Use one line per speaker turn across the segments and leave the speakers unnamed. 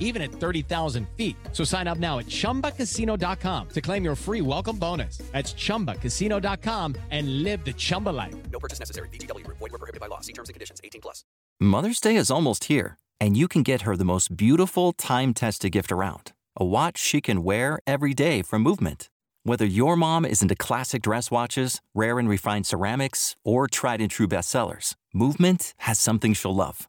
even at 30,000 feet. So sign up now at ChumbaCasino.com to claim your free welcome bonus. That's ChumbaCasino.com and live the Chumba life.
No purchase necessary. VGW. Void were prohibited by law. See terms and conditions. 18 plus.
Mother's Day is almost here, and you can get her the most beautiful time-tested gift around. A watch she can wear every day from Movement. Whether your mom is into classic dress watches, rare and refined ceramics, or tried and true bestsellers, Movement has something she'll love.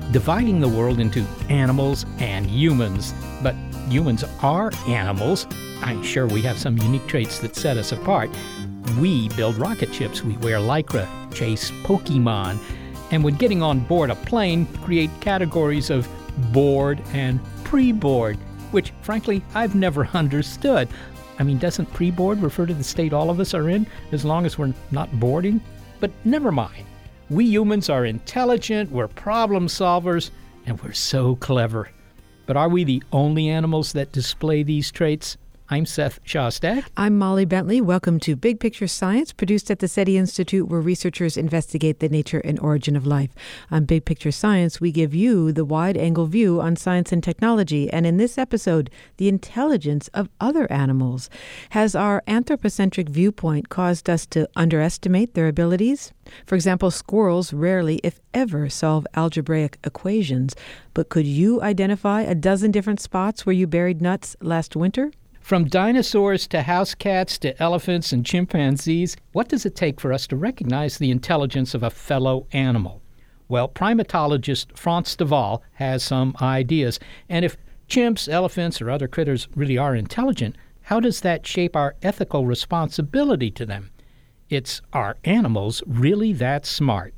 dividing the world into animals and humans. But humans are animals. I'm sure we have some unique traits that set us apart. We build rocket ships, we wear lycra, chase Pokemon, and when getting on board a plane, create categories of board and pre board, which frankly I've never understood. I mean, doesn't pre board refer to the state all of us are in as long as we're not boarding? But never mind. We humans are intelligent, we're problem solvers, and we're so clever. But are we the only animals that display these traits? I'm Seth Shostak.
I'm Molly Bentley. Welcome to Big Picture Science, produced at the SETI Institute, where researchers investigate the nature and origin of life. On Big Picture Science, we give you the wide angle view on science and technology, and in this episode, the intelligence of other animals. Has our anthropocentric viewpoint caused us to underestimate their abilities? For example, squirrels rarely, if ever, solve algebraic equations, but could you identify a dozen different spots where you buried nuts last winter?
From dinosaurs to house cats to elephants and chimpanzees, what does it take for us to recognize the intelligence of a fellow animal? Well, primatologist Frans de Waal has some ideas. And if chimps, elephants, or other critters really are intelligent, how does that shape our ethical responsibility to them? It's are animals really that smart?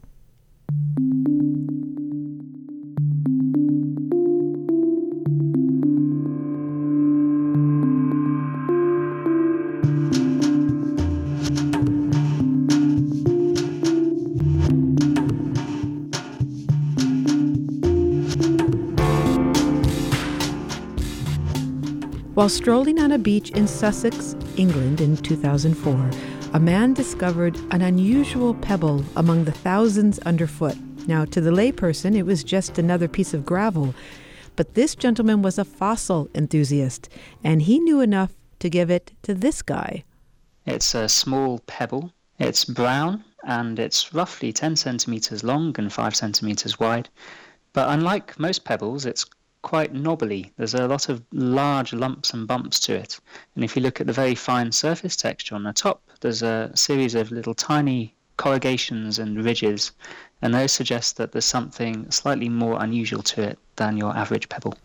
While strolling on a beach in Sussex, England in 2004, a man discovered an unusual pebble among the thousands underfoot. Now, to the layperson, it was just another piece of gravel, but this gentleman was a fossil enthusiast, and he knew enough to give it to this guy.
It's a small pebble. It's brown and it's roughly 10 centimeters long and 5 centimeters wide. But unlike most pebbles, it's quite knobbly. There's a lot of large lumps and bumps to it. And if you look at the very fine surface texture on the top, there's a series of little tiny corrugations and ridges, and those suggest that there's something slightly more unusual to it than your average pebble.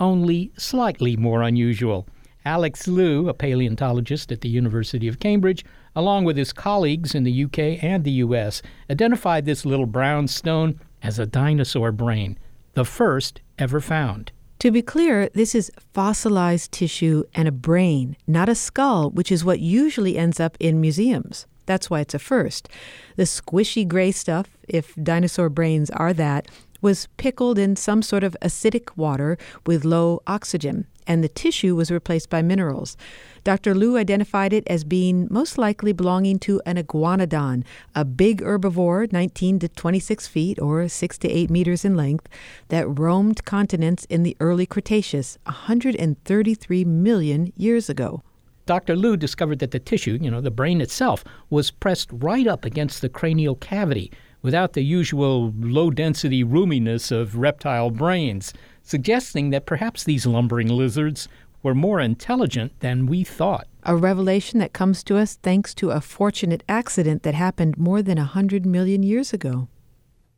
Only slightly more unusual. Alex Liu, a paleontologist at the University of Cambridge, along with his colleagues in the UK and the US, identified this little brown stone as a dinosaur brain, the first ever found.
To be clear, this is fossilized tissue and a brain, not a skull, which is what usually ends up in museums. That's why it's a first. The squishy gray stuff, if dinosaur brains are that, was pickled in some sort of acidic water with low oxygen. And the tissue was replaced by minerals. Dr. Liu identified it as being most likely belonging to an iguanodon, a big herbivore 19 to 26 feet or 6 to 8 meters in length that roamed continents in the early Cretaceous 133 million years ago.
Dr. Liu discovered that the tissue, you know, the brain itself, was pressed right up against the cranial cavity without the usual low density roominess of reptile brains, suggesting that perhaps these lumbering lizards were more intelligent than we thought.
A revelation that comes to us thanks to a fortunate accident that happened more than a hundred million years ago.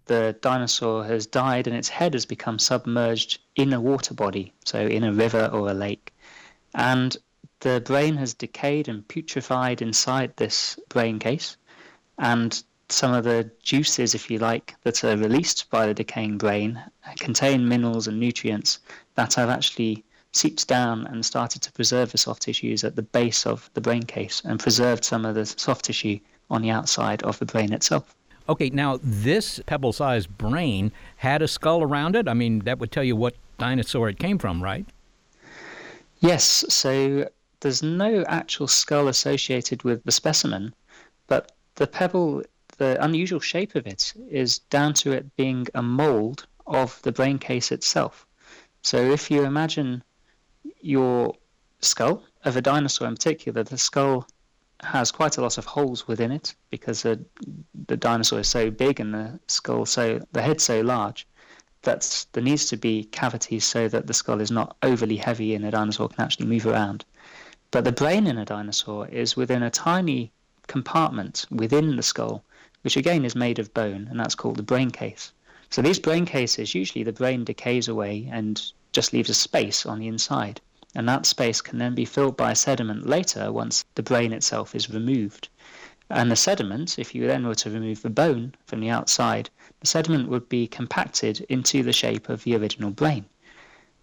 The dinosaur has died and its head has become submerged in a water body, so in a river or a lake. And the brain has decayed and putrefied inside this brain case. And some of the juices, if you like, that are released by the decaying brain contain minerals and nutrients that have actually seeped down and started to preserve the soft tissues at the base of the brain case and preserved some of the soft tissue on the outside of the brain itself.
Okay, now this pebble sized brain had a skull around it. I mean, that would tell you what dinosaur it came from, right?
Yes, so there's no actual skull associated with the specimen, but the pebble, the unusual shape of it, is down to it being a mold of the brain case itself. So if you imagine your skull of a dinosaur in particular, the skull has quite a lot of holes within it because the, the dinosaur is so big and the skull so the head so large that there needs to be cavities so that the skull is not overly heavy and a dinosaur can actually move around. But the brain in a dinosaur is within a tiny compartment within the skull, which again is made of bone, and that's called the brain case. So these brain cases, usually the brain decays away and just leaves a space on the inside. And that space can then be filled by sediment later once the brain itself is removed. And the sediment, if you then were to remove the bone from the outside, the sediment would be compacted into the shape of the original brain.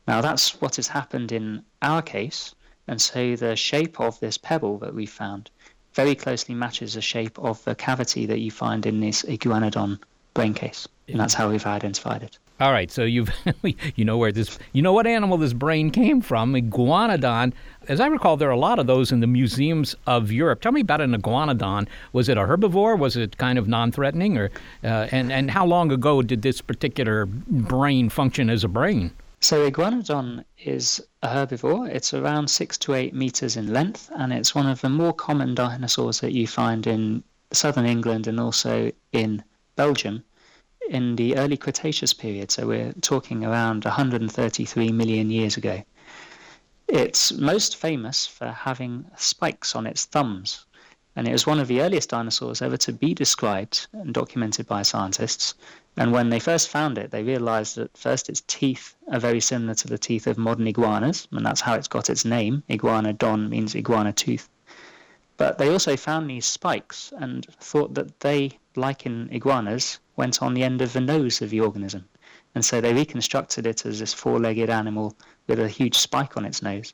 Now, that's what has happened in our case, and so the shape of this pebble that we found very closely matches the shape of the cavity that you find in this iguanodon brain case. And that's how we've identified it.
All right, so you've you know where this you know what animal this brain came from, iguanodon. As I recall, there are a lot of those in the museums of Europe. Tell me about an iguanodon. Was it a herbivore? Was it kind of non-threatening, or uh, and and how long ago did this particular brain function as a brain?
So iguanodon is a herbivore. It's around six to eight meters in length, and it's one of the more common dinosaurs that you find in southern England and also in Belgium in the early Cretaceous period, so we're talking around 133 million years ago. It's most famous for having spikes on its thumbs, and it was one of the earliest dinosaurs ever to be described and documented by scientists. And when they first found it, they realized that first its teeth are very similar to the teeth of modern iguanas, and that's how it's got its name. Iguana don means iguana tooth. But they also found these spikes and thought that they, like in iguanas, went on the end of the nose of the organism. And so they reconstructed it as this four legged animal with a huge spike on its nose.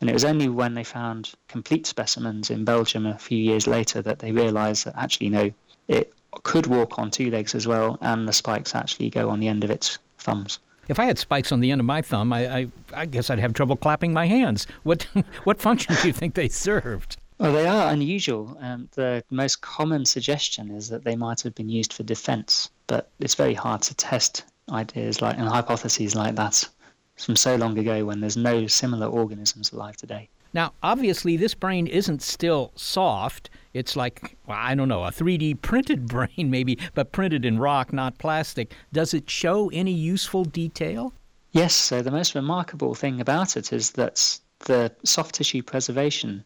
And it was only when they found complete specimens in Belgium a few years later that they realized that actually, no, it could walk on two legs as well, and the spikes actually go on the end of its thumbs.
If I had spikes on the end of my thumb, I, I, I guess I'd have trouble clapping my hands. What, what function do you think they served?
Well, they are unusual. Um, the most common suggestion is that they might have been used for defense, but it's very hard to test ideas like and hypotheses like that from so long ago when there's no similar organisms alive today.
Now, obviously, this brain isn't still soft. It's like, well, I don't know, a 3D printed brain, maybe, but printed in rock, not plastic. Does it show any useful detail?
Yes, so the most remarkable thing about it is that the soft tissue preservation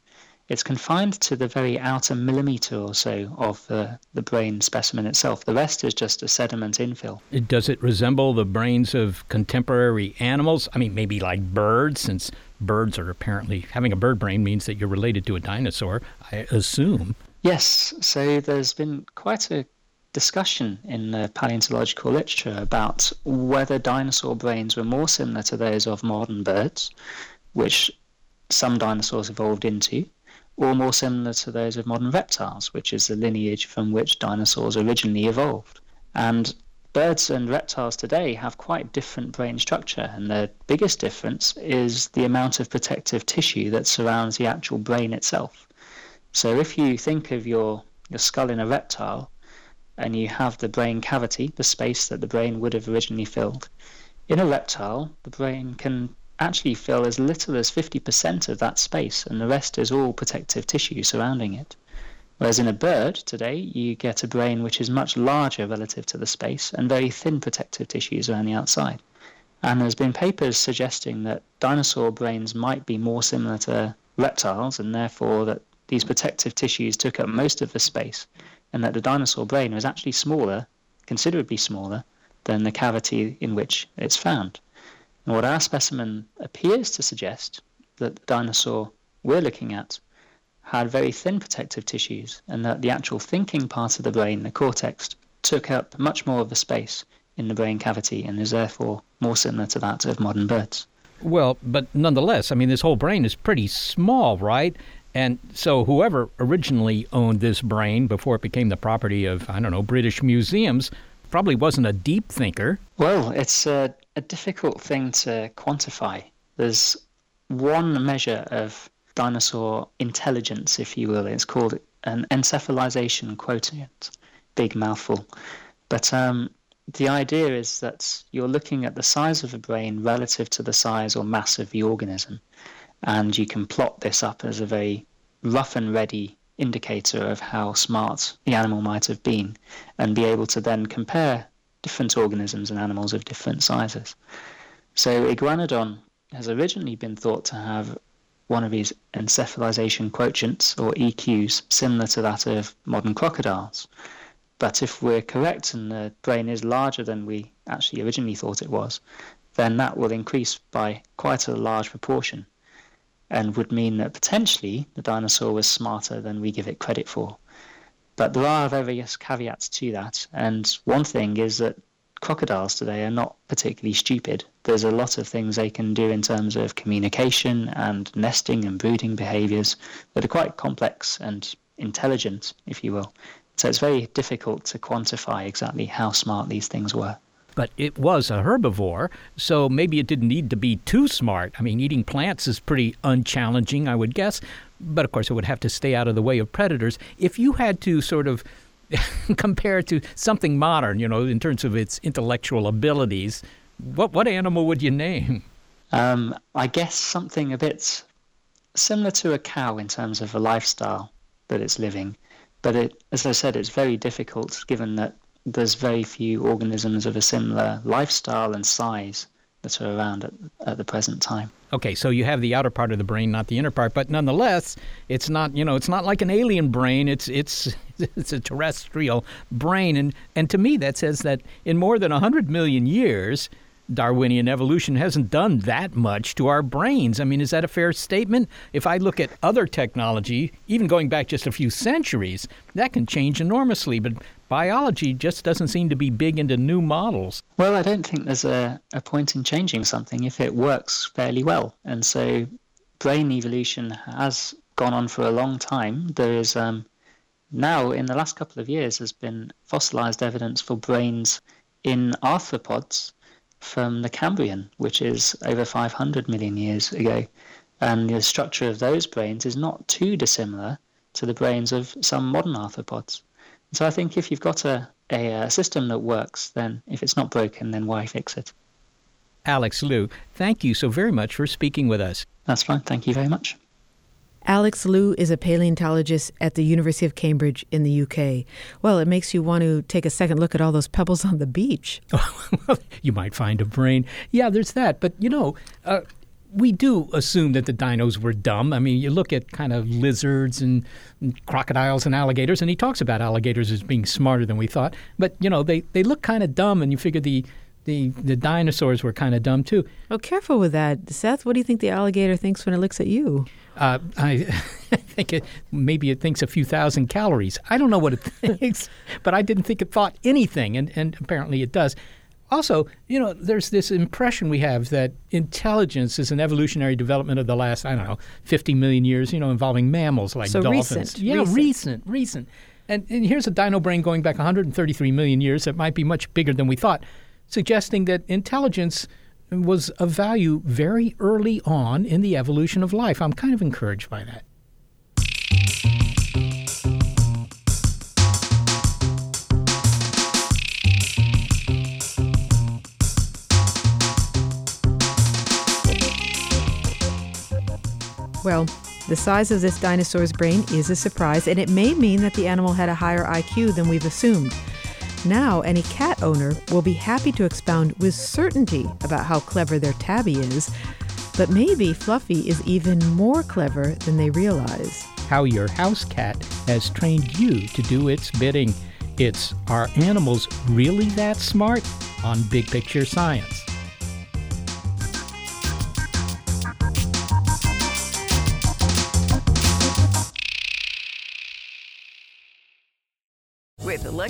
it's confined to the very outer millimeter or so of the, the brain specimen itself. The rest is just a sediment infill.
Does it resemble the brains of contemporary animals? I mean, maybe like birds, since birds are apparently having a bird brain means that you're related to a dinosaur, I assume.
Yes, so there's been quite a discussion in the paleontological literature about whether dinosaur brains were more similar to those of modern birds, which some dinosaurs evolved into, or more similar to those of modern reptiles, which is the lineage from which dinosaurs originally evolved. And birds and reptiles today have quite different brain structure, and the biggest difference is the amount of protective tissue that surrounds the actual brain itself. So if you think of your, your skull in a reptile, and you have the brain cavity, the space that the brain would have originally filled, in a reptile, the brain can actually fill as little as 50% of that space, and the rest is all protective tissue surrounding it. Whereas in a bird today, you get a brain which is much larger relative to the space and very thin protective tissues around the outside. And there's been papers suggesting that dinosaur brains might be more similar to reptiles, and therefore that these protective tissues took up most of the space, and that the dinosaur brain was actually smaller, considerably smaller, than the cavity in which it's found. And what our specimen appears to suggest that the dinosaur we're looking at had very thin protective tissues, and that the actual thinking part of the brain, the cortex, took up much more of the space in the brain cavity and is therefore more similar to that of modern birds.
Well, but nonetheless, I mean, this whole brain is pretty small, right? And so, whoever originally owned this brain before it became the property of, I don't know, British museums probably wasn't a deep thinker.
Well, it's a, a difficult thing to quantify. There's one measure of dinosaur intelligence, if you will. It's called an encephalization quotient. Big mouthful. But um, the idea is that you're looking at the size of a brain relative to the size or mass of the organism. And you can plot this up as a very rough and ready indicator of how smart the animal might have been and be able to then compare different organisms and animals of different sizes. So Iguanodon has originally been thought to have one of these encephalization quotients, or EQs, similar to that of modern crocodiles. But if we're correct and the brain is larger than we actually originally thought it was, then that will increase by quite a large proportion and would mean that potentially the dinosaur was smarter than we give it credit for. But there are various caveats to that, and one thing is that crocodiles today are not particularly stupid. There's a lot of things they can do in terms of communication and nesting and brooding behaviors that are quite complex and intelligent, if you will. So it's very difficult to quantify exactly how smart these things were.
But it was a herbivore, so maybe it didn't need to be too smart. I mean, eating plants is pretty unchallenging, I would guess. But of course, it would have to stay out of the way of predators. If you had to sort of compared to something modern, you know, in terms of its intellectual abilities, what what animal would you name?
Um, I guess something a bit similar to a cow in terms of the lifestyle that it's living. But it, as I said, it's very difficult given that there's very few organisms of a similar lifestyle and size that are around at, at the present time.
Okay, so you have the outer part of the brain, not the inner part, but nonetheless, it's not you know it's not like an alien brain. It's it's it's a terrestrial brain, and and to me that says that in more than hundred million years, Darwinian evolution hasn't done that much to our brains. I mean, is that a fair statement? If I look at other technology, even going back just a few centuries, that can change enormously. But biology just doesn't seem to be big into new models.
Well, I don't think there's a, a point in changing something if it works fairly well. And so brain evolution has gone on for a long time. There is um, now, in the last couple of years, has been fossilized evidence for brains in arthropods from the Cambrian, which is over 500 million years ago. And the structure of those brains is not too dissimilar to the brains of some modern arthropods. So I think if you've got a, a, a system that works, then if it's not broken, then why fix it?
Alex Liu, thank you so very much for speaking with us.
That's fine. Thank you very much.
Alex Liu is a paleontologist at the University of Cambridge in the UK. Well, it makes you want to take a second look at all those pebbles on the beach.
you might find a brain. Yeah, there's that. But, you know, uh, we do assume that the dinos were dumb. I mean, you look at kind of lizards and, and, crocodiles and alligators, and he talks about alligators as being smarter than we thought. But, you know, they, they look kind of dumb, and you figure the, the, the dinosaurs were kind of dumb too.
Oh, careful with that. Seth, what do you think the alligator thinks when it looks at you?
Uh, I think it, maybe it thinks a few thousand calories. I don't know what it thinks, but I didn't think it thought anything, and, and apparently it does. Also, you know, there's this impression we have that intelligence is an evolutionary development of the last, I don't know, 50 million years, you know, involving mammals like
so
dolphins.
Recent,
yeah,
recent.
recent, recent. And, and here's a dino brain going back 133 million years that might be much bigger than we thought, suggesting that intelligence was of value very early on in the evolution of life. I'm kind of encouraged by that.
Well, the size of this dinosaur's brain is a surprise, and it may mean that the animal had a higher IQ than we've assumed. Now, any cat owner will be happy to expound with certainty about how clever their tabby is, but maybe Fluffy is even more clever than they realize.
How your house cat has trained you to do its bidding. It's Are Animals Really That Smart? on Big Picture Science.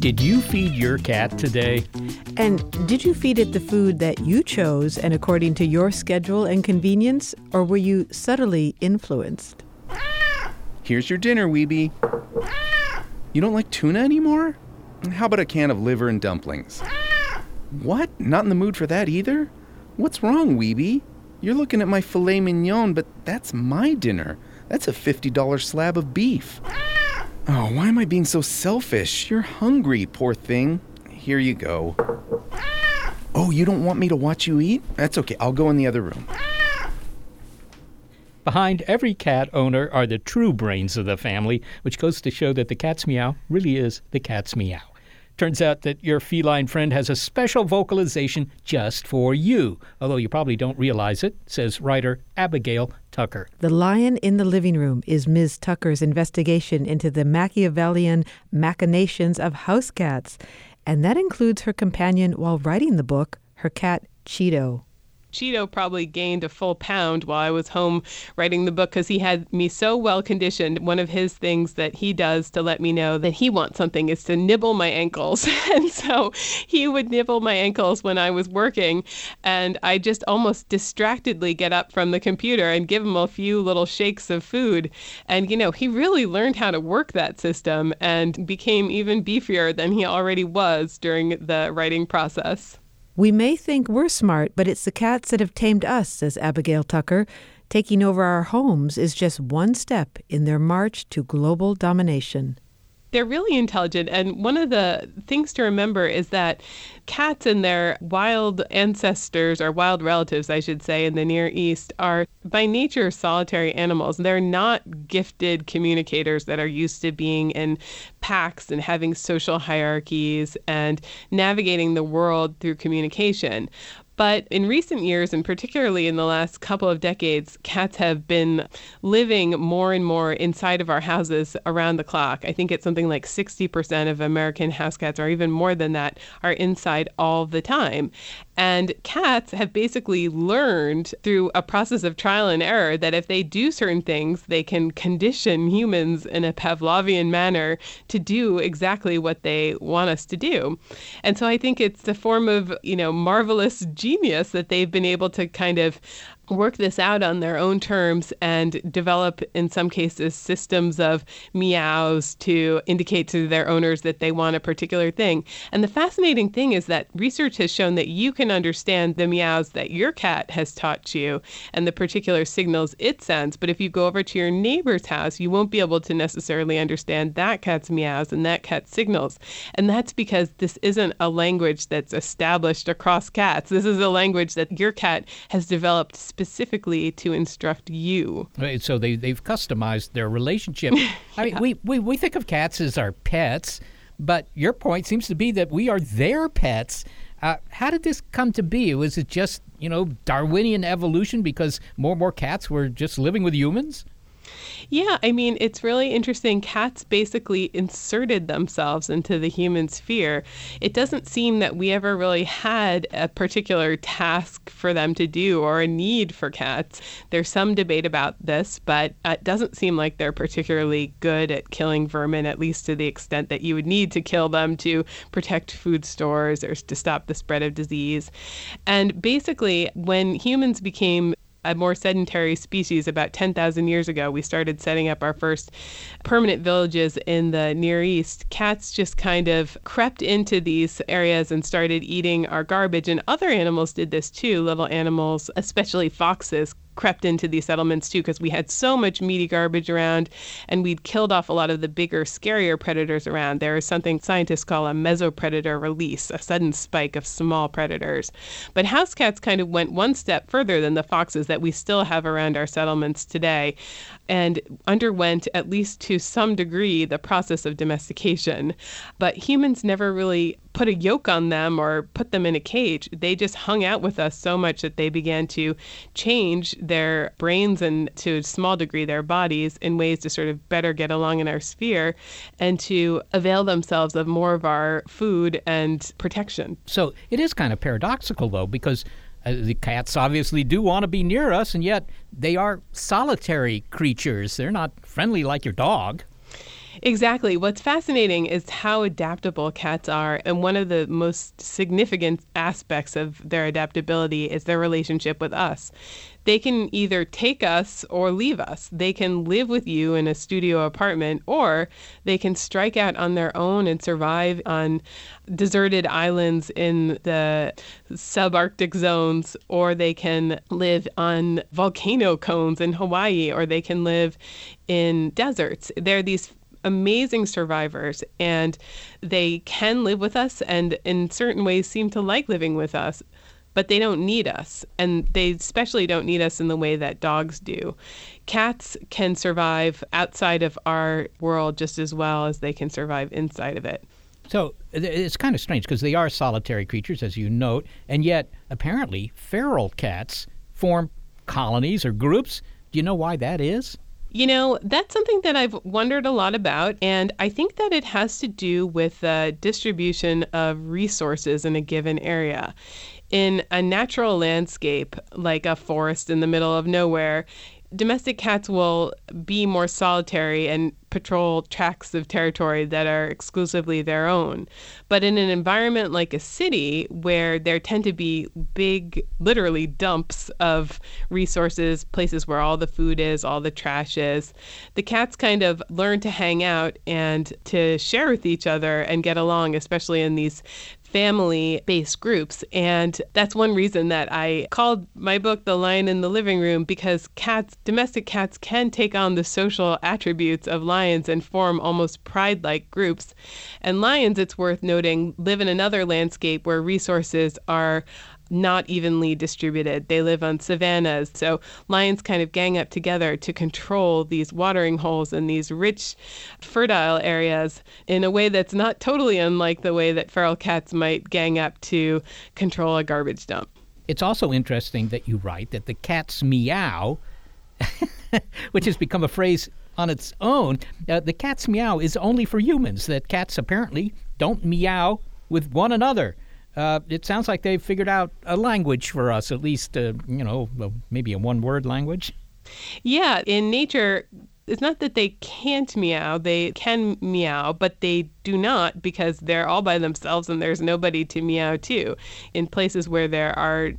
Did you feed your cat today?
And did you feed it the food that you chose and according to your schedule and convenience, or were you subtly influenced?
Here's your dinner, Weeby. You don't like tuna anymore? How about a can of liver and dumplings? What? Not in the mood for that either? What's wrong, Weeby? You're looking at my filet mignon, but that's my dinner. That's a $50 slab of beef. Oh, why am I being so selfish? You're hungry, poor thing. Here you go. Oh, you don't want me to watch you eat? That's okay. I'll go in the other room.
Behind every cat owner are the true brains of the family, which goes to show that the cat's meow really is the cat's meow. Turns out that your feline friend has a special vocalization just for you, although you probably don't realize it, says writer Abigail Tucker.
The Lion in the Living Room is Ms. Tucker's investigation into the Machiavellian machinations of house cats, and that includes her companion while writing the book, her cat Cheeto.
Cheeto probably gained a full pound while I was home writing the book because he had me so well conditioned. One of his things that he does to let me know that he wants something is to nibble my ankles. and so he would nibble my ankles when I was working. And I just almost distractedly get up from the computer and give him a few little shakes of food. And, you know, he really learned how to work that system and became even beefier than he already was during the writing process.
We may think we're smart, but it's the cats that have tamed us, says Abigail Tucker. Taking over our homes is just one step in their march to global domination.
They're really intelligent. And one of the things to remember is that cats and their wild ancestors, or wild relatives, I should say, in the Near East, are by nature solitary animals. They're not gifted communicators that are used to being in packs and having social hierarchies and navigating the world through communication. But in recent years, and particularly in the last couple of decades, cats have been living more and more inside of our houses around the clock. I think it's something like 60% of American house cats, or even more than that, are inside all the time. And cats have basically learned through a process of trial and error that if they do certain things, they can condition humans in a Pavlovian manner to do exactly what they want us to do. And so I think it's a form of, you know, marvelous genius that they've been able to kind of work this out on their own terms and develop, in some cases, systems of meows to indicate to their owners that they want a particular thing. And the fascinating thing is that research has shown that you can understand the meows that your cat has taught you and the particular signals it sends. But if you go over to your neighbor's house, you won't be able to necessarily understand that cat's meows and that cat's signals. And that's because this isn't a language that's established across cats. This is a language that your cat has developed specifically to instruct you.
Right, so they, they've customized their relationship. I mean, we, we, we think of cats as our pets, but your point seems to be that we are their pets. Uh, how did this come to be? Was it just, you know, Darwinian evolution because more and more cats were just living with humans?
Yeah, I mean, it's really interesting. Cats basically inserted themselves into the human sphere. It doesn't seem that we ever really had a particular task for them to do or a need for cats. There's some debate about this, but it doesn't seem like they're particularly good at killing vermin, at least to the extent that you would need to kill them to protect food stores or to stop the spread of disease. And basically, when humans became a more sedentary species about 10,000 years ago. We started setting up our first permanent villages in the Near East. Cats just kind of crept into these areas and started eating our garbage. And other animals did this too. Little animals, especially foxes, crept into these settlements too because we had so much meaty garbage around and we'd killed off a lot of the bigger, scarier predators around. There is something scientists call a mesopredator release, a sudden spike of small predators. But house cats kind of went one step further than the foxes that we still have around our settlements today and underwent, at least to some degree, the process of domestication. But humans never really put a yoke on them or put them in a cage. They just hung out with us so much that they began to change their brains and to a small degree their bodies in ways to sort of better get along in our sphere and to avail themselves of more of our food and protection.
So it is kind of paradoxical though because uh, the cats obviously do want to be near us, and yet they are solitary creatures. They're not friendly like your dog.
Exactly. What's fascinating is how adaptable cats are. And one of the most significant aspects of their adaptability is their relationship with us. They can either take us or leave us. They can live with you in a studio apartment, or they can strike out on their own and survive on deserted islands in the subarctic zones, or they can live on volcano cones in Hawaii, or they can live in deserts. There are these amazing survivors and they can live with us and in certain ways seem to like living with us but they don't need us and they especially don't need us in the way that dogs do cats can survive outside of our world just as well as they can survive inside of it
so it's kind of strange because they are solitary creatures as you note and yet apparently feral cats form colonies or groups do you know why that is
you know, that's something that I've wondered a lot about. And I think that it has to do with the distribution of resources in a given area. In a natural landscape, like a forest in the middle of nowhere, domestic cats will be more solitary and patrol tracts of territory that are exclusively their own. But in an environment like a city where there tend to be big, literally dumps of resources, places where all the food is, all the trash is, the cats kind of learn to hang out and to share with each other and get along, especially in these family based groups. And that's one reason that I called my book The Lion in the Living Room because cats, domestic cats, can take on the social attributes of lions and form almost pride like groups. And lions, it's worth noting, live in another landscape where resources are not evenly distributed. They live on savannas. So lions kind of gang up together to control these watering holes and these rich, fertile areas in a way that's not totally unlike the way that feral cats might gang up to control a garbage dump.
It's also interesting that you write that the cat's meow, which has become a phrase on its own, uh, the cat's meow is only for humans, that cats apparently don't meow with one another uh, it sounds like they've figured out a language for us, at least, uh, you know, maybe a one word language.
Yeah, in nature, it's not that they can't meow, they can meow, but they do not because they're all by themselves and there's nobody to meow to. In places where there are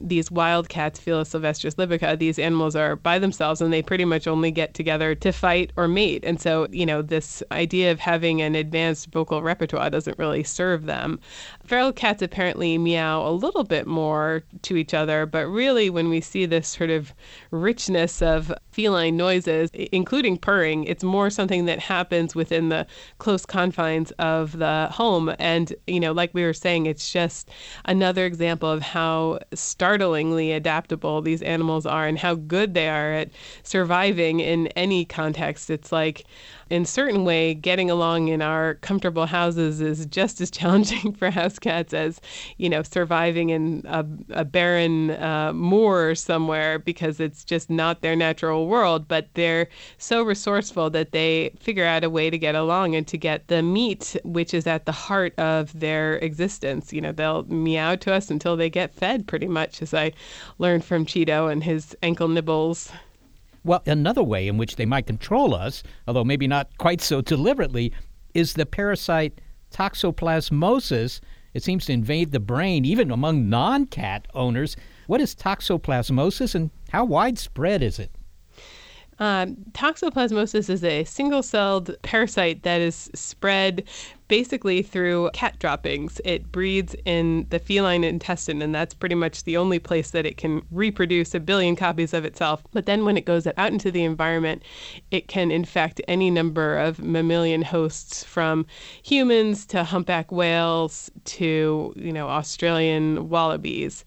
these wildcats, Felis sylvestris libica, these animals are by themselves and they pretty much only get together to fight or mate. And so, you know, this idea of having an advanced vocal repertoire doesn't really serve them. Feral cats apparently meow a little bit more to each other, but really, when we see this sort of richness of feline noises, including purring, it's more something that happens within the close confines of the home. And, you know, like we were saying, it's just another example of how stark startlingly adaptable these animals are and how good they are at surviving in any context. It's like, in certain way, getting along in our comfortable houses is just as challenging for house cats as, you know, surviving in a, a barren uh, moor somewhere because it's just not their natural world. But they're so resourceful that they figure out a way to get along and to get the meat, which is at the heart of their existence. You know, they'll meow to us until they get fed, pretty much, as I learned from Cheeto and his ankle nibbles.
Well, another way in which they might control us, although maybe not quite so deliberately, is the parasite toxoplasmosis. It seems to invade the brain even among non cat owners. What is toxoplasmosis and how widespread is it?
Um, toxoplasmosis is a single celled parasite that is spread basically through cat droppings. It breeds in the feline intestine, and that's pretty much the only place that it can reproduce a billion copies of itself. But then when it goes out into the environment, it can infect any number of mammalian hosts from humans to humpback whales to, you know, Australian wallabies.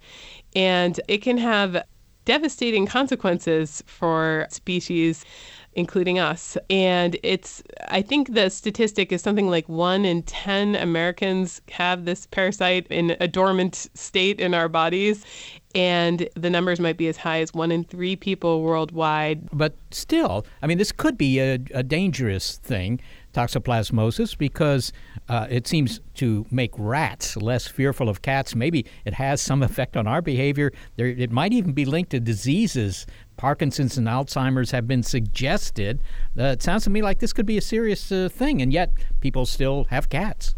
And it can have devastating consequences for species including us. And it's, I think the statistic is something like one in 10 Americans have this parasite in a dormant state in our bodies. And the numbers might be as high as one in three people worldwide.
But still, I mean, this could be a, a dangerous thing toxoplasmosis because uh, it seems to make rats less fearful of cats. Maybe it has some effect on our behavior. There, it might even be linked to diseases. Parkinson's and Alzheimer's have been suggested. Uh, it sounds to me like this could be a serious uh, thing, and yet people still have cats.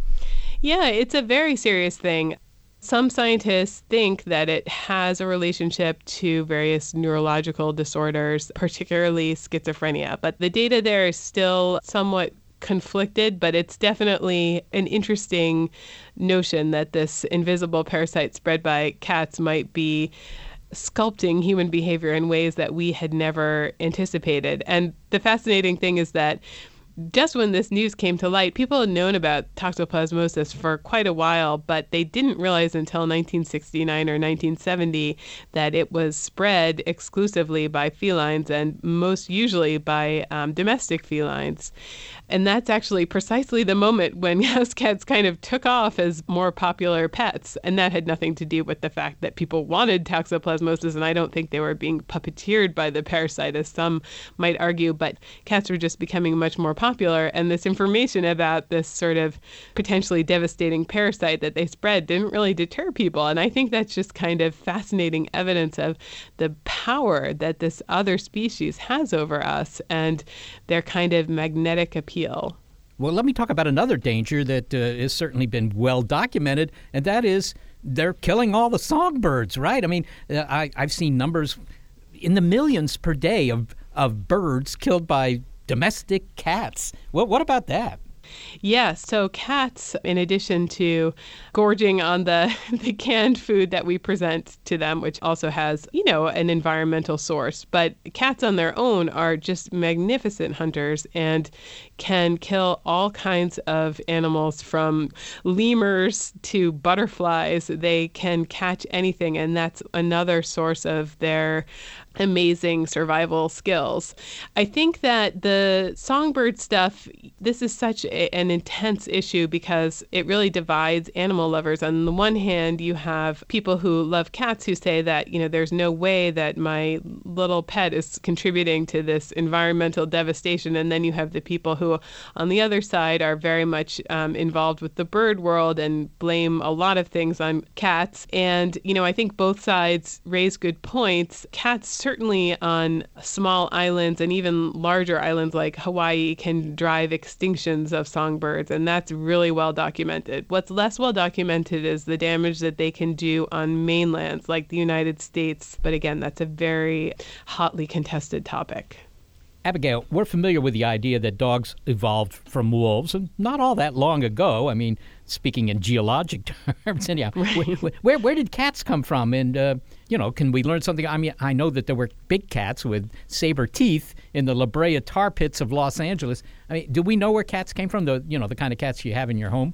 Yeah, it's a very serious thing. Some scientists think that it has a relationship to various neurological disorders, particularly schizophrenia, but the data there is still somewhat conflicted, but it's definitely an interesting notion that this invisible parasite spread by cats might be sculpting human behavior in ways that we had never anticipated. And the fascinating thing is that just when this news came to light, people had known about toxoplasmosis for quite a while, but they didn't realize until 1969 or 1970 that it was spread exclusively by felines and most usually by um, domestic felines. And that's actually precisely the moment when house cats kind of took off as more popular pets. And that had nothing to do with the fact that people wanted toxoplasmosis. And I don't think they were being puppeteered by the parasite, as some might argue. But cats were just becoming much more popular. And this information about this sort of potentially devastating parasite that they spread didn't really deter people. And I think that's just kind of fascinating evidence of the power that this other species has over us and their kind of magnetic appeal
Well, let me talk about another danger that uh, has certainly been well documented, and that is they're killing all the songbirds, right? I mean, uh, I, I've seen numbers in the millions per day of, of birds killed by domestic cats. Well, what about that?
Yeah, so cats, in addition to gorging on the, the canned food that we present to them, which also has, you know, an environmental source, but cats on their own are just magnificent hunters and can kill all kinds of animals from lemurs to butterflies. They can catch anything, and that's another source of their amazing survival skills. I think that the songbird stuff, this is such a, an intense issue because it really divides animal lovers. On the one hand, you have people who love cats who say that, you know, there's no way that my little pet is contributing to this environmental devastation. And then you have the people who, on the other side, are very much um, involved with the bird world and blame a lot of things on cats. And, you know, I think both sides raise good points. Cats certainly on small islands and even larger islands like Hawaii can drive extinctions of songbirds, and that's really well documented. What's less well documented is the damage that they can do on mainlands like the United States, but again, that's a very hotly contested topic.
Abigail, we're familiar with the idea that dogs evolved from wolves, and not all that long ago. I mean, speaking in geologic terms, anyhow, right. where, where, where did cats come from? And uh, you know, can we learn something? I mean, I know that there were big cats with saber teeth in the La Brea tar pits of Los Angeles. I mean, do we know where cats came from? The you know the kind of cats you have in your home.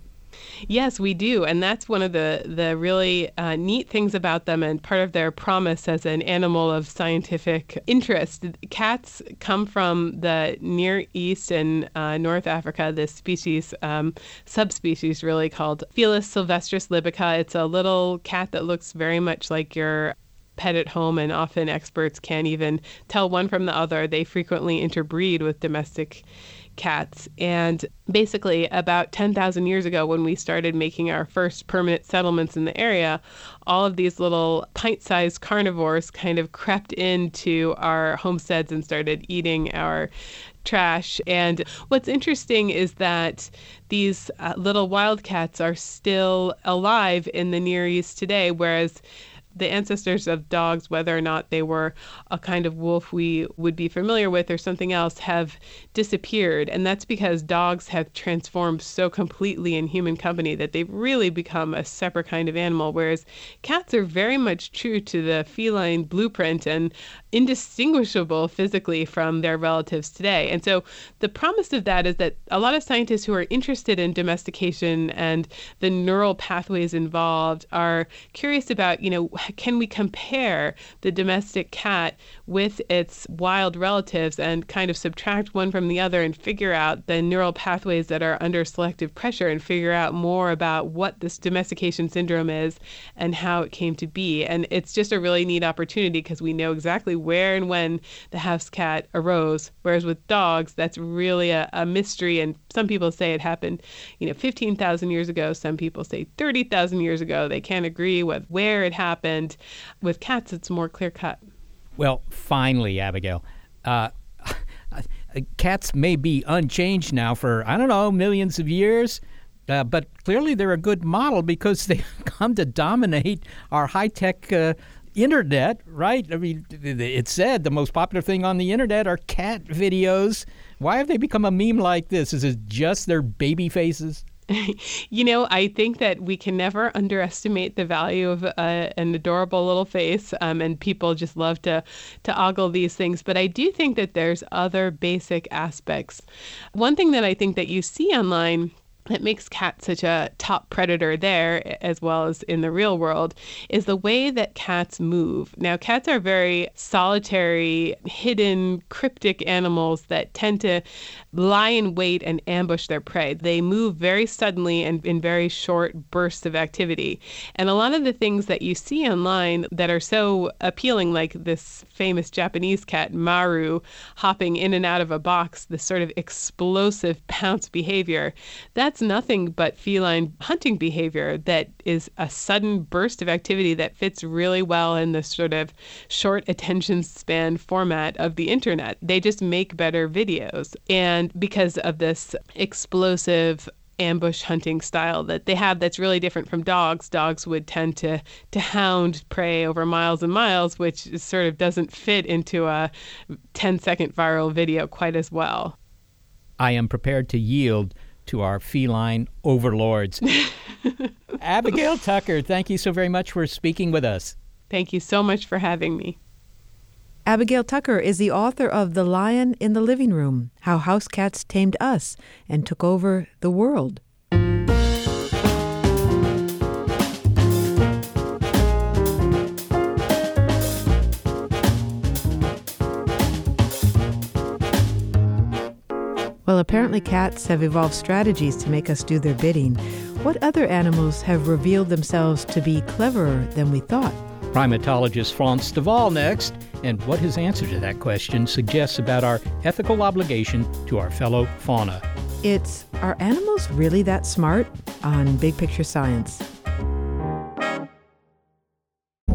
Yes, we do, and that's one of the the really uh, neat things about them, and part of their promise as an animal of scientific interest. Cats come from the Near East and uh, North Africa. This species, um, subspecies, really called Felis sylvestris libica. It's a little cat that looks very much like your pet at home, and often experts can't even tell one from the other. They frequently interbreed with domestic cats. And basically, about 10,000 years ago, when we started making our first permanent settlements in the area, all of these little pint sized carnivores kind of crept into our homesteads and started eating our trash. And what's interesting is that these uh, little wildcats are still alive in the Near East today, whereas the ancestors of dogs, whether or not they were a kind of wolf we would be familiar with or something else, have disappeared. And that's because dogs have transformed so completely in human company that they've really become a separate kind of animal, whereas cats are very much true to the feline blueprint and indistinguishable physically from their relatives today. And so the promise of that is that a lot of scientists who are interested in domestication and the neural pathways involved are curious about, you know, can we compare the domestic cat with its wild relatives and kind of subtract one from the other and figure out the neural pathways that are under selective pressure and figure out more about what this domestication syndrome is and how it came to be. And it's just a really neat opportunity because we know exactly where and when the house cat arose. Whereas with dogs, that's really a, a mystery. And some people say it happened, you know, 15,000 years ago. Some people say 30,000 years ago. They can't agree with where it happened with cats, it's more clear cut.
Well, finally, Abigail. Uh, cats may be unchanged now for, I don't know, millions of years. Uh, but clearly, they're a good model because they've come to dominate our high tech uh, internet, right? I mean, it said the most popular thing on the internet are cat videos. Why have they become a meme like this? Is it just their baby faces?
you know, I think that we can never underestimate the value of uh, an adorable little face, um, and people just love to to ogle these things. But I do think that there's other basic aspects. One thing that I think that you see online that makes cats such a top predator there as well as in the real world is the way that cats move. Now, cats are very solitary, hidden, cryptic animals that tend to lie in wait and ambush their prey. They move very suddenly and in very short bursts of activity. And a lot of the things that you see online that are so appealing, like this famous Japanese cat, Maru, hopping in and out of a box, this sort of explosive pounce behavior, that's nothing but feline hunting behavior that is a sudden burst of activity that fits really well in the sort of short attention span format of the internet. They just make better videos. And and because of this explosive ambush hunting style that they have that's really different from dogs. Dogs would tend to to hound prey over miles and miles, which sort of doesn't fit into a 10 second viral video quite as well.
I am prepared to yield to our feline overlords. Abigail Tucker, thank you so very much for speaking with us.
Thank you so much for having me.
Abigail Tucker is the author of The Lion in the Living Room How House Cats Tamed Us and Took Over the World. Well, apparently cats have evolved strategies to make us do their bidding. What other animals have revealed themselves to be cleverer than we thought?
Primatologist Frans de Waal next, and what his answer to that question suggests about our ethical obligation to our fellow fauna.
It's Are animals really that smart? on Big Picture Science.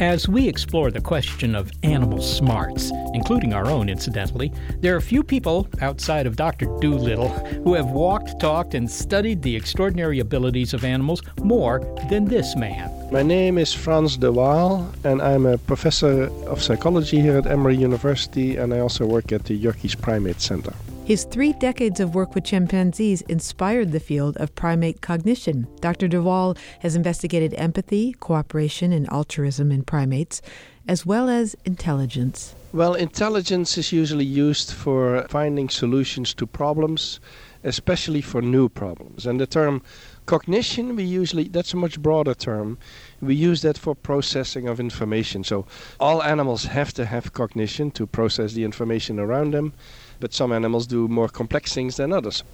As we explore the question of animal smarts, including our own, incidentally, there are few people outside of Dr. Dolittle who have walked, talked, and studied the extraordinary abilities of animals more than this man.
My name is Frans de Waal, and I'm a professor of psychology here at Emory University, and I also work at the Yerkes Primate Center.
His three decades of work with chimpanzees inspired the field of primate cognition. Dr. de Waal has investigated empathy, cooperation, and altruism in primates, as well as intelligence.
Well, intelligence is usually used for finding solutions to problems, especially for new problems. And the term cognition, we usually, that's a much broader term. We use that for processing of information. So all animals have to have cognition to process the information around them but some animals do more complex things than others.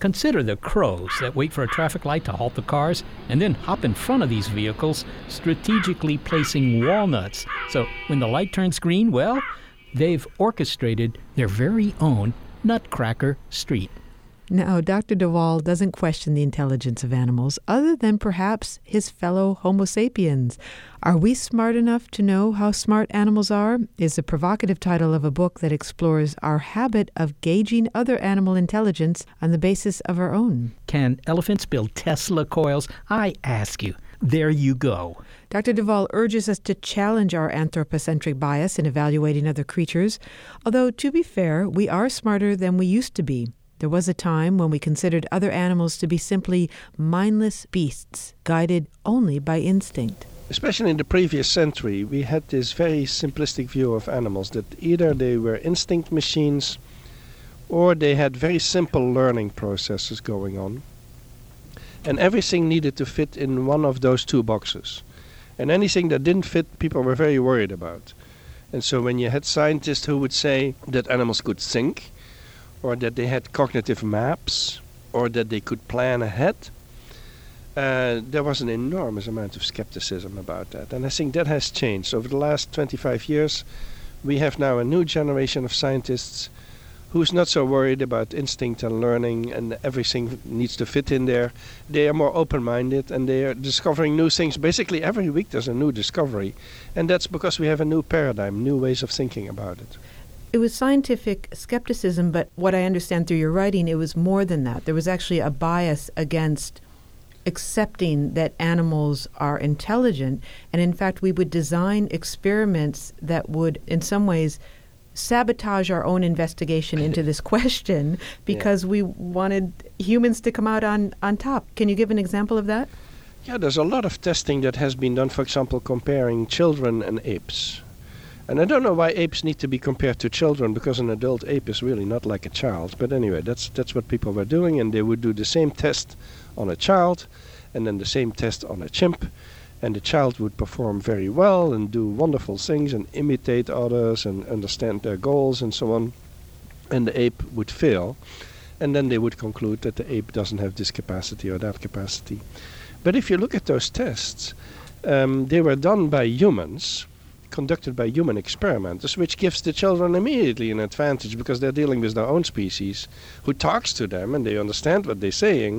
Consider the crows that wait for a traffic light to halt the cars and then hop in front of these vehicles, strategically placing walnuts. So when the light turns green, well, they've orchestrated their very own Nutcracker Street.
Now, Dr. de doesn't question the intelligence of animals, other than perhaps his fellow Homo sapiens. Are we smart enough to know how smart animals are? Is the provocative title of a book that explores our habit of gauging other animal intelligence on the basis of our own.
Can elephants build Tesla coils? I ask you. There you go.
Dr. de Waal urges us to challenge our anthropocentric bias in evaluating other creatures, although, to be fair, we are smarter than we used to be. There was a time when we considered other animals to be simply mindless beasts, guided only by instinct.
Especially in the previous century, we had this very simplistic view of animals that either they were instinct machines or they had very simple learning processes going on. And everything needed to fit in one of those two boxes. And anything that didn't fit, people were very worried about. And so when you had scientists who would say that animals could think, or that they had cognitive maps, or that they could plan ahead. Uh, there was an enormous amount of skepticism about that. And I think that has changed. Over the last 25 years, we have now a new generation of scientists who's not so worried about instinct and learning and everything needs to fit in there. They are more open minded and they are discovering new things. Basically, every week there's a new discovery. And that's because we have a new paradigm, new ways of thinking about it.
It was scientific skepticism, but what I understand through your writing, it was more than that. There was actually a bias against accepting that animals are intelligent. And in fact, we would design experiments that would, in some ways, sabotage our own investigation into this question because yeah. we wanted humans to come out on, on top. Can you give an example of that?
Yeah, there's a lot of testing that has been done, for example, comparing children and apes. And I don't know why apes need to be compared to children because an adult ape is really not like a child. But anyway, that's that's what people were doing, and they would do the same test on a child, and then the same test on a chimp, and the child would perform very well and do wonderful things and imitate others and understand their goals and so on, and the ape would fail, and then they would conclude that the ape doesn't have this capacity or that capacity. But if you look at those tests, um, they were done by humans conducted by human experimenters, which gives the children immediately an advantage because they're dealing with their own species, who talks to them and they understand what they're saying.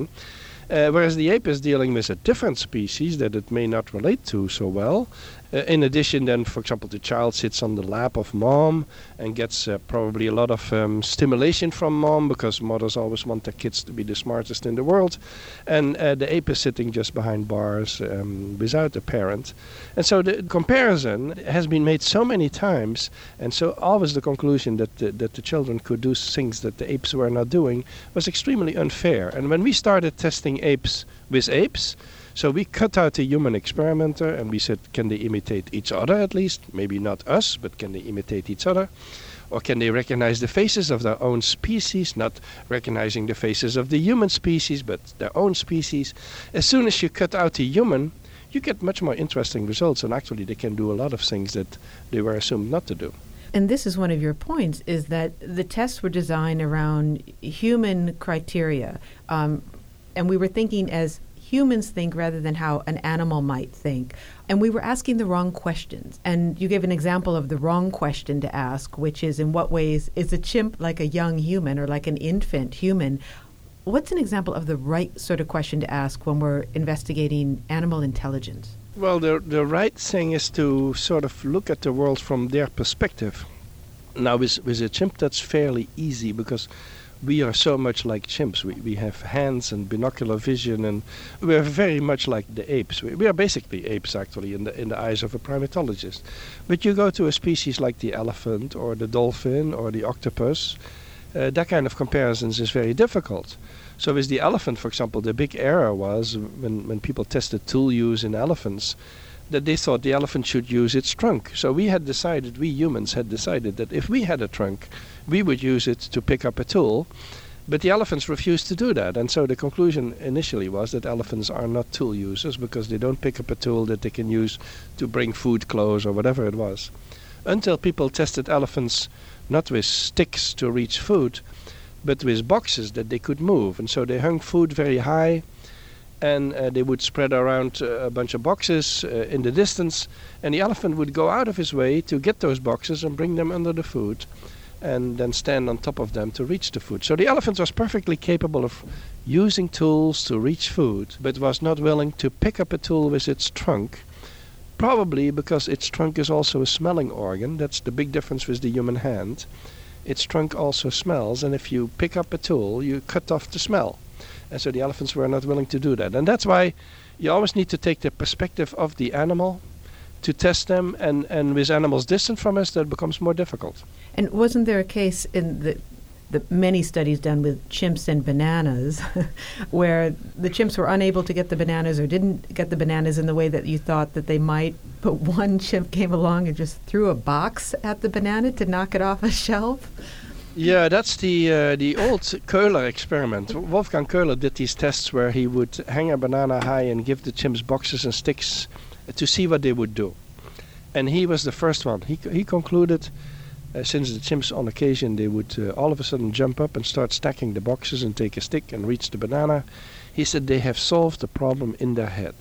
Uh, whereas the ape is dealing with a different species that it may not relate to so well, in addition, then, for example, the child sits on the lap of mom and gets uh, probably a lot of um, stimulation from mom because mothers always want their kids to be the smartest in the world. And uh, the ape is sitting just behind bars um, without a parent. And so the comparison has been made so many times, and so always the conclusion that the, that the children could do things that the apes were not doing was extremely unfair. And when we started testing apes with apes, so we cut out the human experimenter and we said, can they imitate each other at least? Maybe not us, but can they imitate each other? Or can they recognize the faces of their own species, not recognizing the faces of the human species, but their own species? As soon as you cut out the human, you get much more interesting results, and actually they can do a lot of things that they were assumed not to do.
And this is one of your points: is that the tests were designed around human criteria, um, and we were thinking as humans think rather than how an animal might think. And we were asking the wrong questions. And you gave an example of the wrong question to ask, which is in what ways is a chimp like a young human or like an infant human? What's an example of the right sort of question to ask when we're investigating animal intelligence?
Well, the, the right thing is to sort of look at the world from their perspective. Now, with, with a chimp, that's fairly easy because we are so much like chimps. We, we have hands and binocular vision, and we're very much like the apes. We, we are basically apes, actually, in the, in the eyes of a primatologist. But you go to a species like the elephant, or the dolphin, or the octopus, uh, that kind of comparisons is very difficult. So with the elephant, for example, the big error was when, when people tested tool use in elephants, that they thought the elephant should use its trunk. So we had decided, we humans had decided that if we had a trunk, we would use it to pick up a tool. But the elephants refused to do that. And so the conclusion initially was that elephants are not tool users because they don't pick up a tool that they can use to bring food, clothes, or whatever it was. Until people tested elephants not with sticks to reach food, but with boxes that they could move. And so they hung food very high and uh, they would spread around uh, a bunch of boxes uh, in the distance, and the elephant would go out of his way to get those boxes and bring them under the food, and then stand on top of them to reach the food. So the elephant was perfectly capable of using tools to reach food, but was not willing to pick up a tool with its trunk, probably because its trunk is also a smelling organ. That's the big difference with the human hand. Its trunk also smells, and if you pick up a tool, you cut off the smell. And so the elephants were not willing to do that. And that's why you always need to take the perspective of the animal to test them. And, and with animals distant from us, that becomes more difficult.
And wasn't there a case in the the many studies done with chimps and bananas, where the chimps were unable to get the bananas or didn't get the bananas in the way that you thought that they might, but one chimp came along and just threw a box at the banana to knock it off a shelf?
Yeah, that's the uh, the old Köhler experiment. Wolfgang Köhler did these tests where he would hang a banana high and give the chimps boxes and sticks to see what they would do. And he was the first one. He he concluded uh, since the chimps on occasion they would uh, all of a sudden jump up and start stacking the boxes and take a stick and reach the banana. He said they have solved the problem in their head.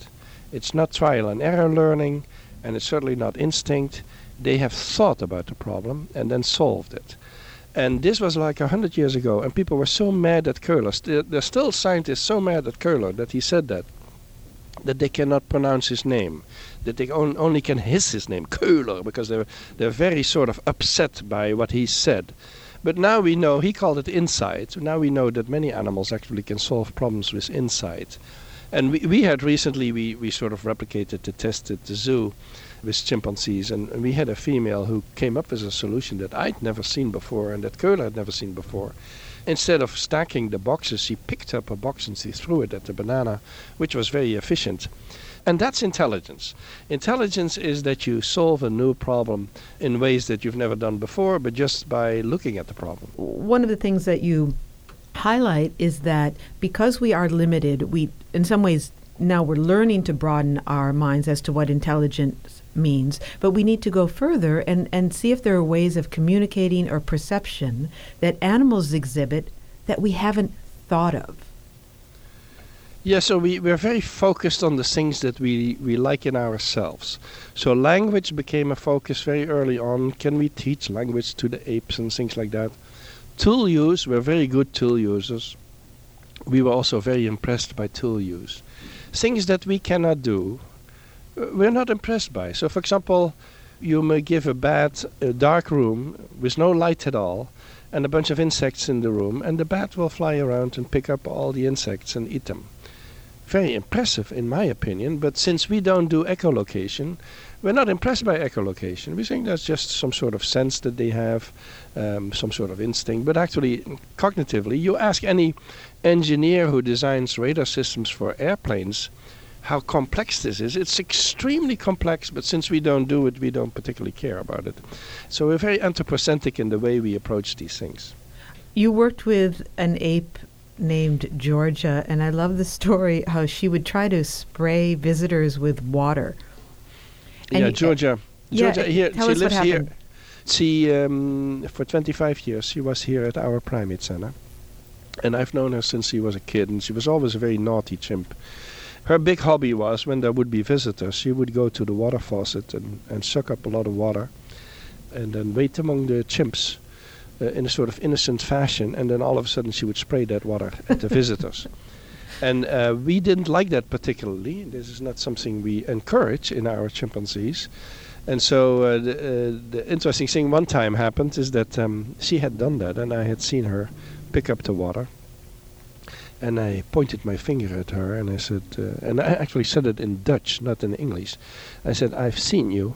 It's not trial and error learning, and it's certainly not instinct. They have thought about the problem and then solved it. And this was like a hundred years ago, and people were so mad at Köhler. St- there's still scientists so mad at Köhler that he said that, that they cannot pronounce his name, that they on, only can hiss his name, Köhler, because they're they're very sort of upset by what he said. But now we know he called it insight. Now we know that many animals actually can solve problems with insight. And we, we had recently we, we sort of replicated the test at the zoo with chimpanzees, and, we had a female who came up with a solution that I'd never seen before and that Köhler had never seen before. Instead of stacking the boxes, she picked up a box and she threw it at the banana, which was very efficient. And that's intelligence. Intelligence is that you solve a new problem in ways that you've never done before, but just by looking at the problem.
One of the things that you highlight is that because we are limited, we, in some ways, now we're learning to broaden our minds as to what intelligence means, but we need to go further and, and see if there are ways of communicating or perception that animals exhibit that we haven't thought of.
Yeah, so we, we're very focused on the things that we, we like in ourselves. So language became a focus very early on. Can we teach language to the apes and things like that? Tool use, we're very good tool users. We were also very impressed by tool use. Things that we cannot do, we're not impressed by. So, for example, you may give a bat a dark room with no light at all and a bunch of insects in the room, and the bat will fly around and pick up all the insects and eat them. Very impressive, in my opinion, but since we don't do echolocation, we're not impressed by echolocation. We think that's just some sort of sense that they have, um, some sort of instinct. But actually, cognitively, you ask any engineer who designs radar systems for airplanes how complex this is. It's extremely complex, but since we don't do it, we don't particularly care about it. So we're very anthropocentric in the way we approach these things.
You worked with an ape named Georgia, and I love the story how she would try to spray visitors with water. And
yeah, Georgia.
yeah,
Georgia here.
tell
she
us what
lives here. She um, for 25 years she was here at our primate center, and I've known her since she was a kid, and she was always a very naughty chimp. Her big hobby was when there would be visitors, she would go to the water faucet and, and suck up a lot of water, and then wait among the chimps uh, in a sort of innocent fashion, and then all of a sudden she would spray that water at the visitors. And uh, we didn't like that particularly. This is not something we encourage in our chimpanzees. And so uh, the, uh, the interesting thing one time happened is that um, she had done that, and I had seen her pick up the water. And I pointed my finger at her, and I said, uh, and I actually said it in Dutch, not in English. I said, "I've seen you,"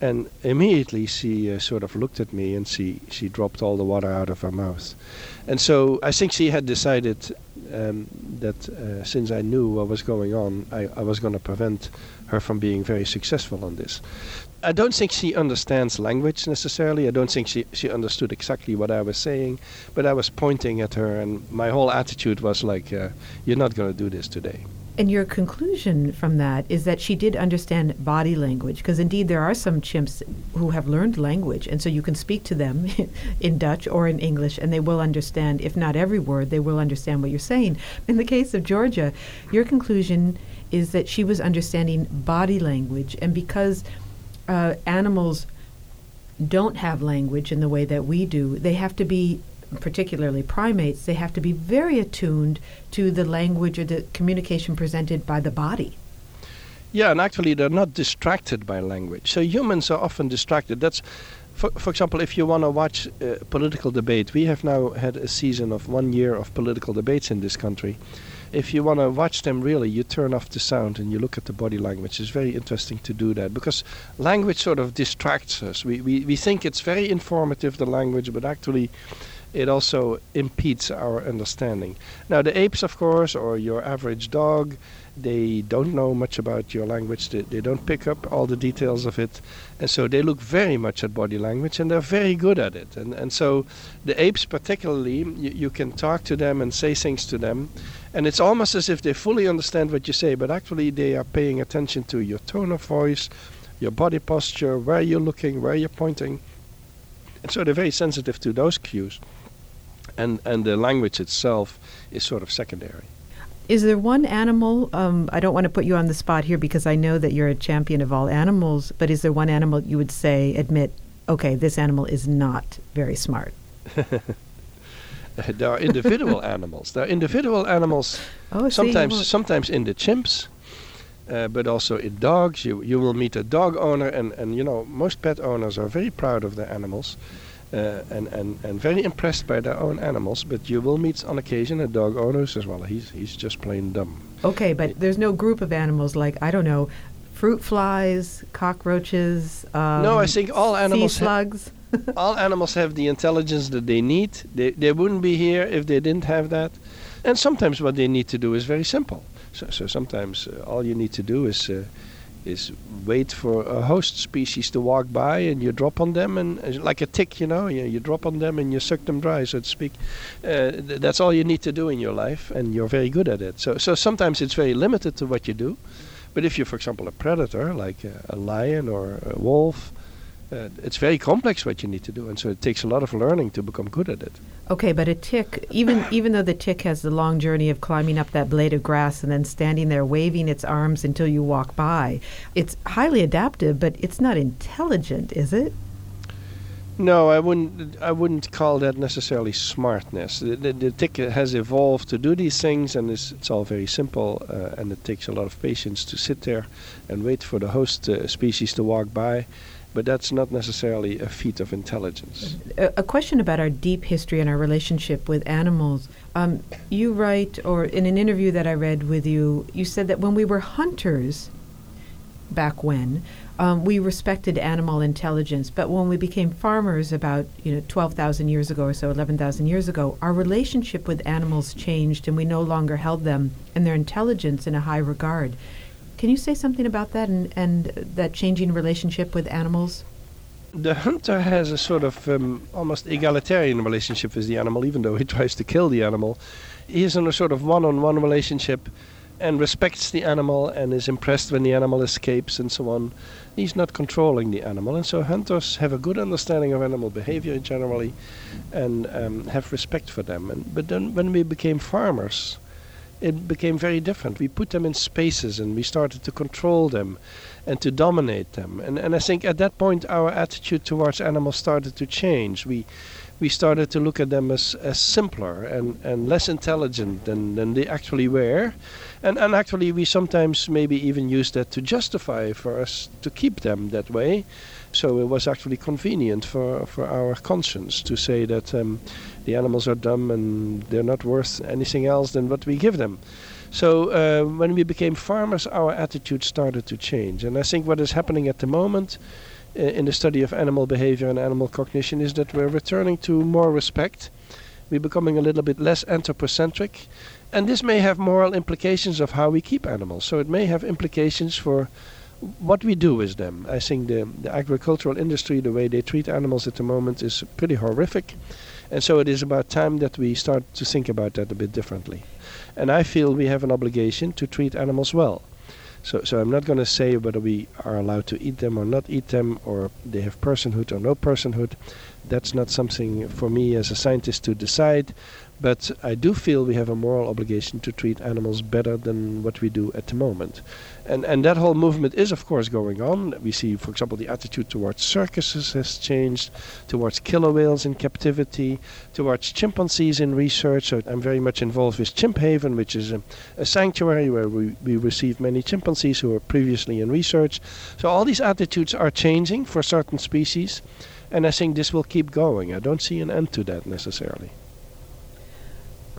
and immediately she uh, sort of looked at me, and she she dropped all the water out of her mouth. And so I think she had decided um, that uh, since I knew what was going on, I, I was going to prevent her from being very successful on this. I don't think she understands language necessarily. I don't think she, she understood exactly what I was saying, but I was pointing at her, and my whole attitude was like, uh, You're not going to do this today.
And your conclusion from that is that she did understand body language, because indeed there are some chimps who have learned language, and so you can speak to them in Dutch or in English, and they will understand, if not every word, they will understand what you're saying. In the case of Georgia, your conclusion is that she was understanding body language, and because uh, animals don't have language in the way that we do, they have to be particularly primates, they have to be very attuned to the language or the communication presented by the body.
Yeah, and actually they're not distracted by language. So humans are often distracted. That's, for, for example, if you want to watch uh, political debate, we have now had a season of one year of political debates in this country. If you want to watch them really, you turn off the sound and you look at the body language. It's very interesting to do that because language sort of distracts us. We, we, we think it's very informative, the language, but actually it also impedes our understanding. Now, the apes, of course, or your average dog, they don't know much about your language. They, they don't pick up all the details of it. And so they look very much at body language and they're very good at it. And, and so the apes, particularly, you, you can talk to them and say things to them. And it's almost as if they fully understand what you say, but actually they are paying attention to your tone of voice, your body posture, where you're looking, where you're pointing. And so they're very sensitive to those cues and and the language itself is sort of secondary.
Is there one animal? Um, I don't want to put you on the spot here because I know that you're a champion of all animals. But is there one animal you would say, admit, okay, this animal is not very smart?
there are individual animals. There are individual animals.
Oh,
sometimes,
see,
sometimes in the chimps, uh, but also in dogs. You you will meet a dog owner, and and you know most pet owners are very proud of their animals uh, and, and, and very impressed by their own animals. But you will meet on occasion a dog owner who says, well, he's, he's just plain dumb.
Okay, but there's no group of animals like, I don't know, fruit flies, cockroaches. Um,
no, I think all animals.
Sea slugs.
all animals have the intelligence that they need. They, they wouldn't be here if they didn't have that. And sometimes what they need to do is very simple. So, so sometimes uh, all you need to do is uh, is wait for a host species to walk by and you drop on them and uh, like a tick you know you, you drop on them and you suck them dry so to speak. Uh, th- that's all you need to do in your life and you're very good at it. So so sometimes it's very limited to what you do but if you're for example a predator like a, a lion or a wolf uh, it's very complex what you need to do and so it takes a lot of learning to become good at it
Okay, but a tick, even even though the tick has the long journey of climbing up that blade of grass and then standing there waving its arms until you walk by, it's highly adaptive, but it's not intelligent, is it?
No, I wouldn't. I wouldn't call that necessarily smartness. The, the, the tick has evolved to do these things, and it's, it's all very simple. Uh, and it takes a lot of patience to sit there and wait for the host uh, species to walk by but that's not necessarily a feat of intelligence.
A, a question about our deep history and our relationship with animals. Um, you write, or in an interview that I read with you, you said that when we were hunters, back when, um, we respected animal intelligence, but when we became farmers about you know 12,000 years ago or so, 11,000 years ago, our relationship with animals changed, and we no longer held them and their intelligence in a high regard. Can you say something about that and, and that changing relationship with animals?
The hunter has a sort of um, almost egalitarian relationship with the animal, even though he tries to kill the animal. He is in a sort of one on one relationship and respects the animal and is impressed when the animal escapes and so on. He's not controlling the animal, and so hunters have a good understanding of animal behavior generally and um, have respect for them. And, but then when we became farmers, it became very different. We put them in spaces and we started to control them and to dominate them. And, and I think at that point our attitude towards animals started to change. We, we started to look at them as, as simpler and, and less intelligent than, than they actually were. And, and actually, we sometimes maybe even use that to justify for us to keep them that way. So it was actually convenient for, for our conscience to say that um, the animals are dumb and they're not worth anything else than what we give them. So uh, when we became farmers, our attitude started to change. And I think what is happening at the moment uh, in the study of animal behavior and animal cognition is that we're returning to more respect. We're becoming a little bit less anthropocentric. And this may have moral implications of how we keep animals. So it may have implications for what we do with them. I think the, the agricultural industry, the way they treat animals at the moment, is pretty horrific. And so it is about time that we start to think about that a bit differently. And I feel we have an obligation to treat animals well. So, so I'm not going to say whether we are allowed to eat them or not eat them, or they have personhood or no personhood. That's not something for me as a scientist to decide. But I do feel we have a moral obligation to treat animals better than what we do at the moment. And, and that whole movement is, of course, going on. We see, for example, the attitude towards circuses has changed, towards killer whales in captivity, towards chimpanzees in research. So I'm very much involved with Chimp Haven, which is a, a sanctuary where we, we receive many chimpanzees who were previously in research. So all these attitudes are changing for certain species. And I think this will keep going. I don't see an end to that necessarily.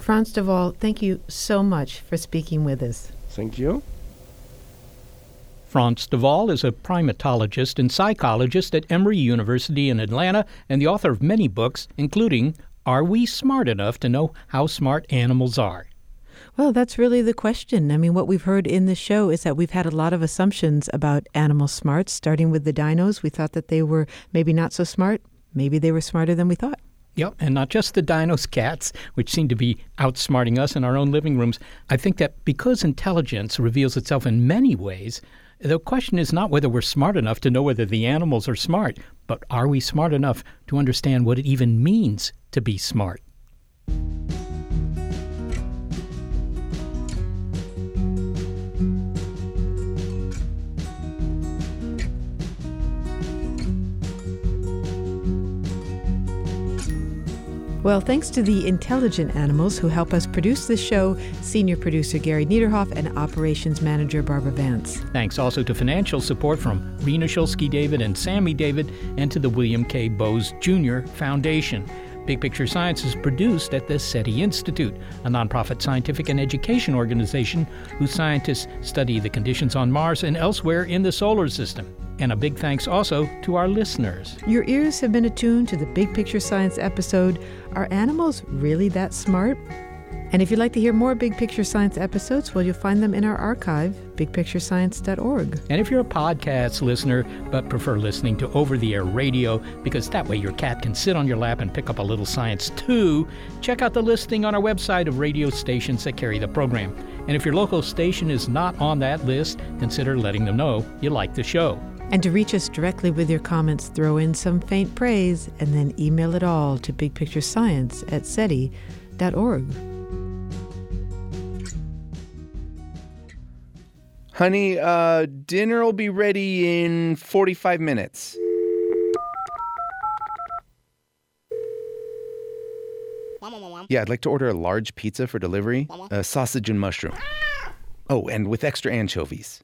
Frans de Waal, thank you so much for speaking with us.
Thank you.
Frans de Waal is a primatologist and psychologist at Emory University in Atlanta and the author of many books, including Are We Smart Enough to Know How Smart Animals Are?
Well, that's really the question. I mean, what we've heard in the show is that we've had a lot of assumptions about animal smarts, starting with the dinos. We thought that they were maybe not so smart. Maybe they were smarter than we thought.
Yep, and not just the dinos cats, which seem to be outsmarting us in our own living rooms. I think that because intelligence reveals itself in many ways, the question is not whether we're smart enough to know whether the animals are smart, but are we smart enough to understand what it even means to be smart?
Well, thanks to the intelligent animals who help us produce this show, senior producer Gary Niederhoff and operations manager Barbara Vance.
Thanks also to financial support from Rena Shulsky David and Sammy David and to the William K. Bowes Jr. Foundation. Big Picture Science is produced at the SETI Institute, a nonprofit scientific and education organization whose scientists study the conditions on Mars and elsewhere in the solar system. And a big thanks also to our listeners.
Your ears have been attuned to the Big Picture Science episode Are Animals Really That Smart? And if you'd like to hear more Big Picture Science episodes, well, you'll find them in our archive, bigpicturescience.org.
And if you're a podcast listener but prefer listening to over the air radio because that way your cat can sit on your lap and pick up a little science too, check out the listing on our website of radio stations that carry the program. And if your local station is not on that list, consider letting them know you like the show.
And to reach us directly with your comments, throw in some faint praise and then email it all to bigpicturescience at SETI.org.
Honey, uh, dinner will be ready in 45 minutes. Yeah, I'd like to order a large pizza for delivery, a sausage and mushroom. Oh, and with extra anchovies,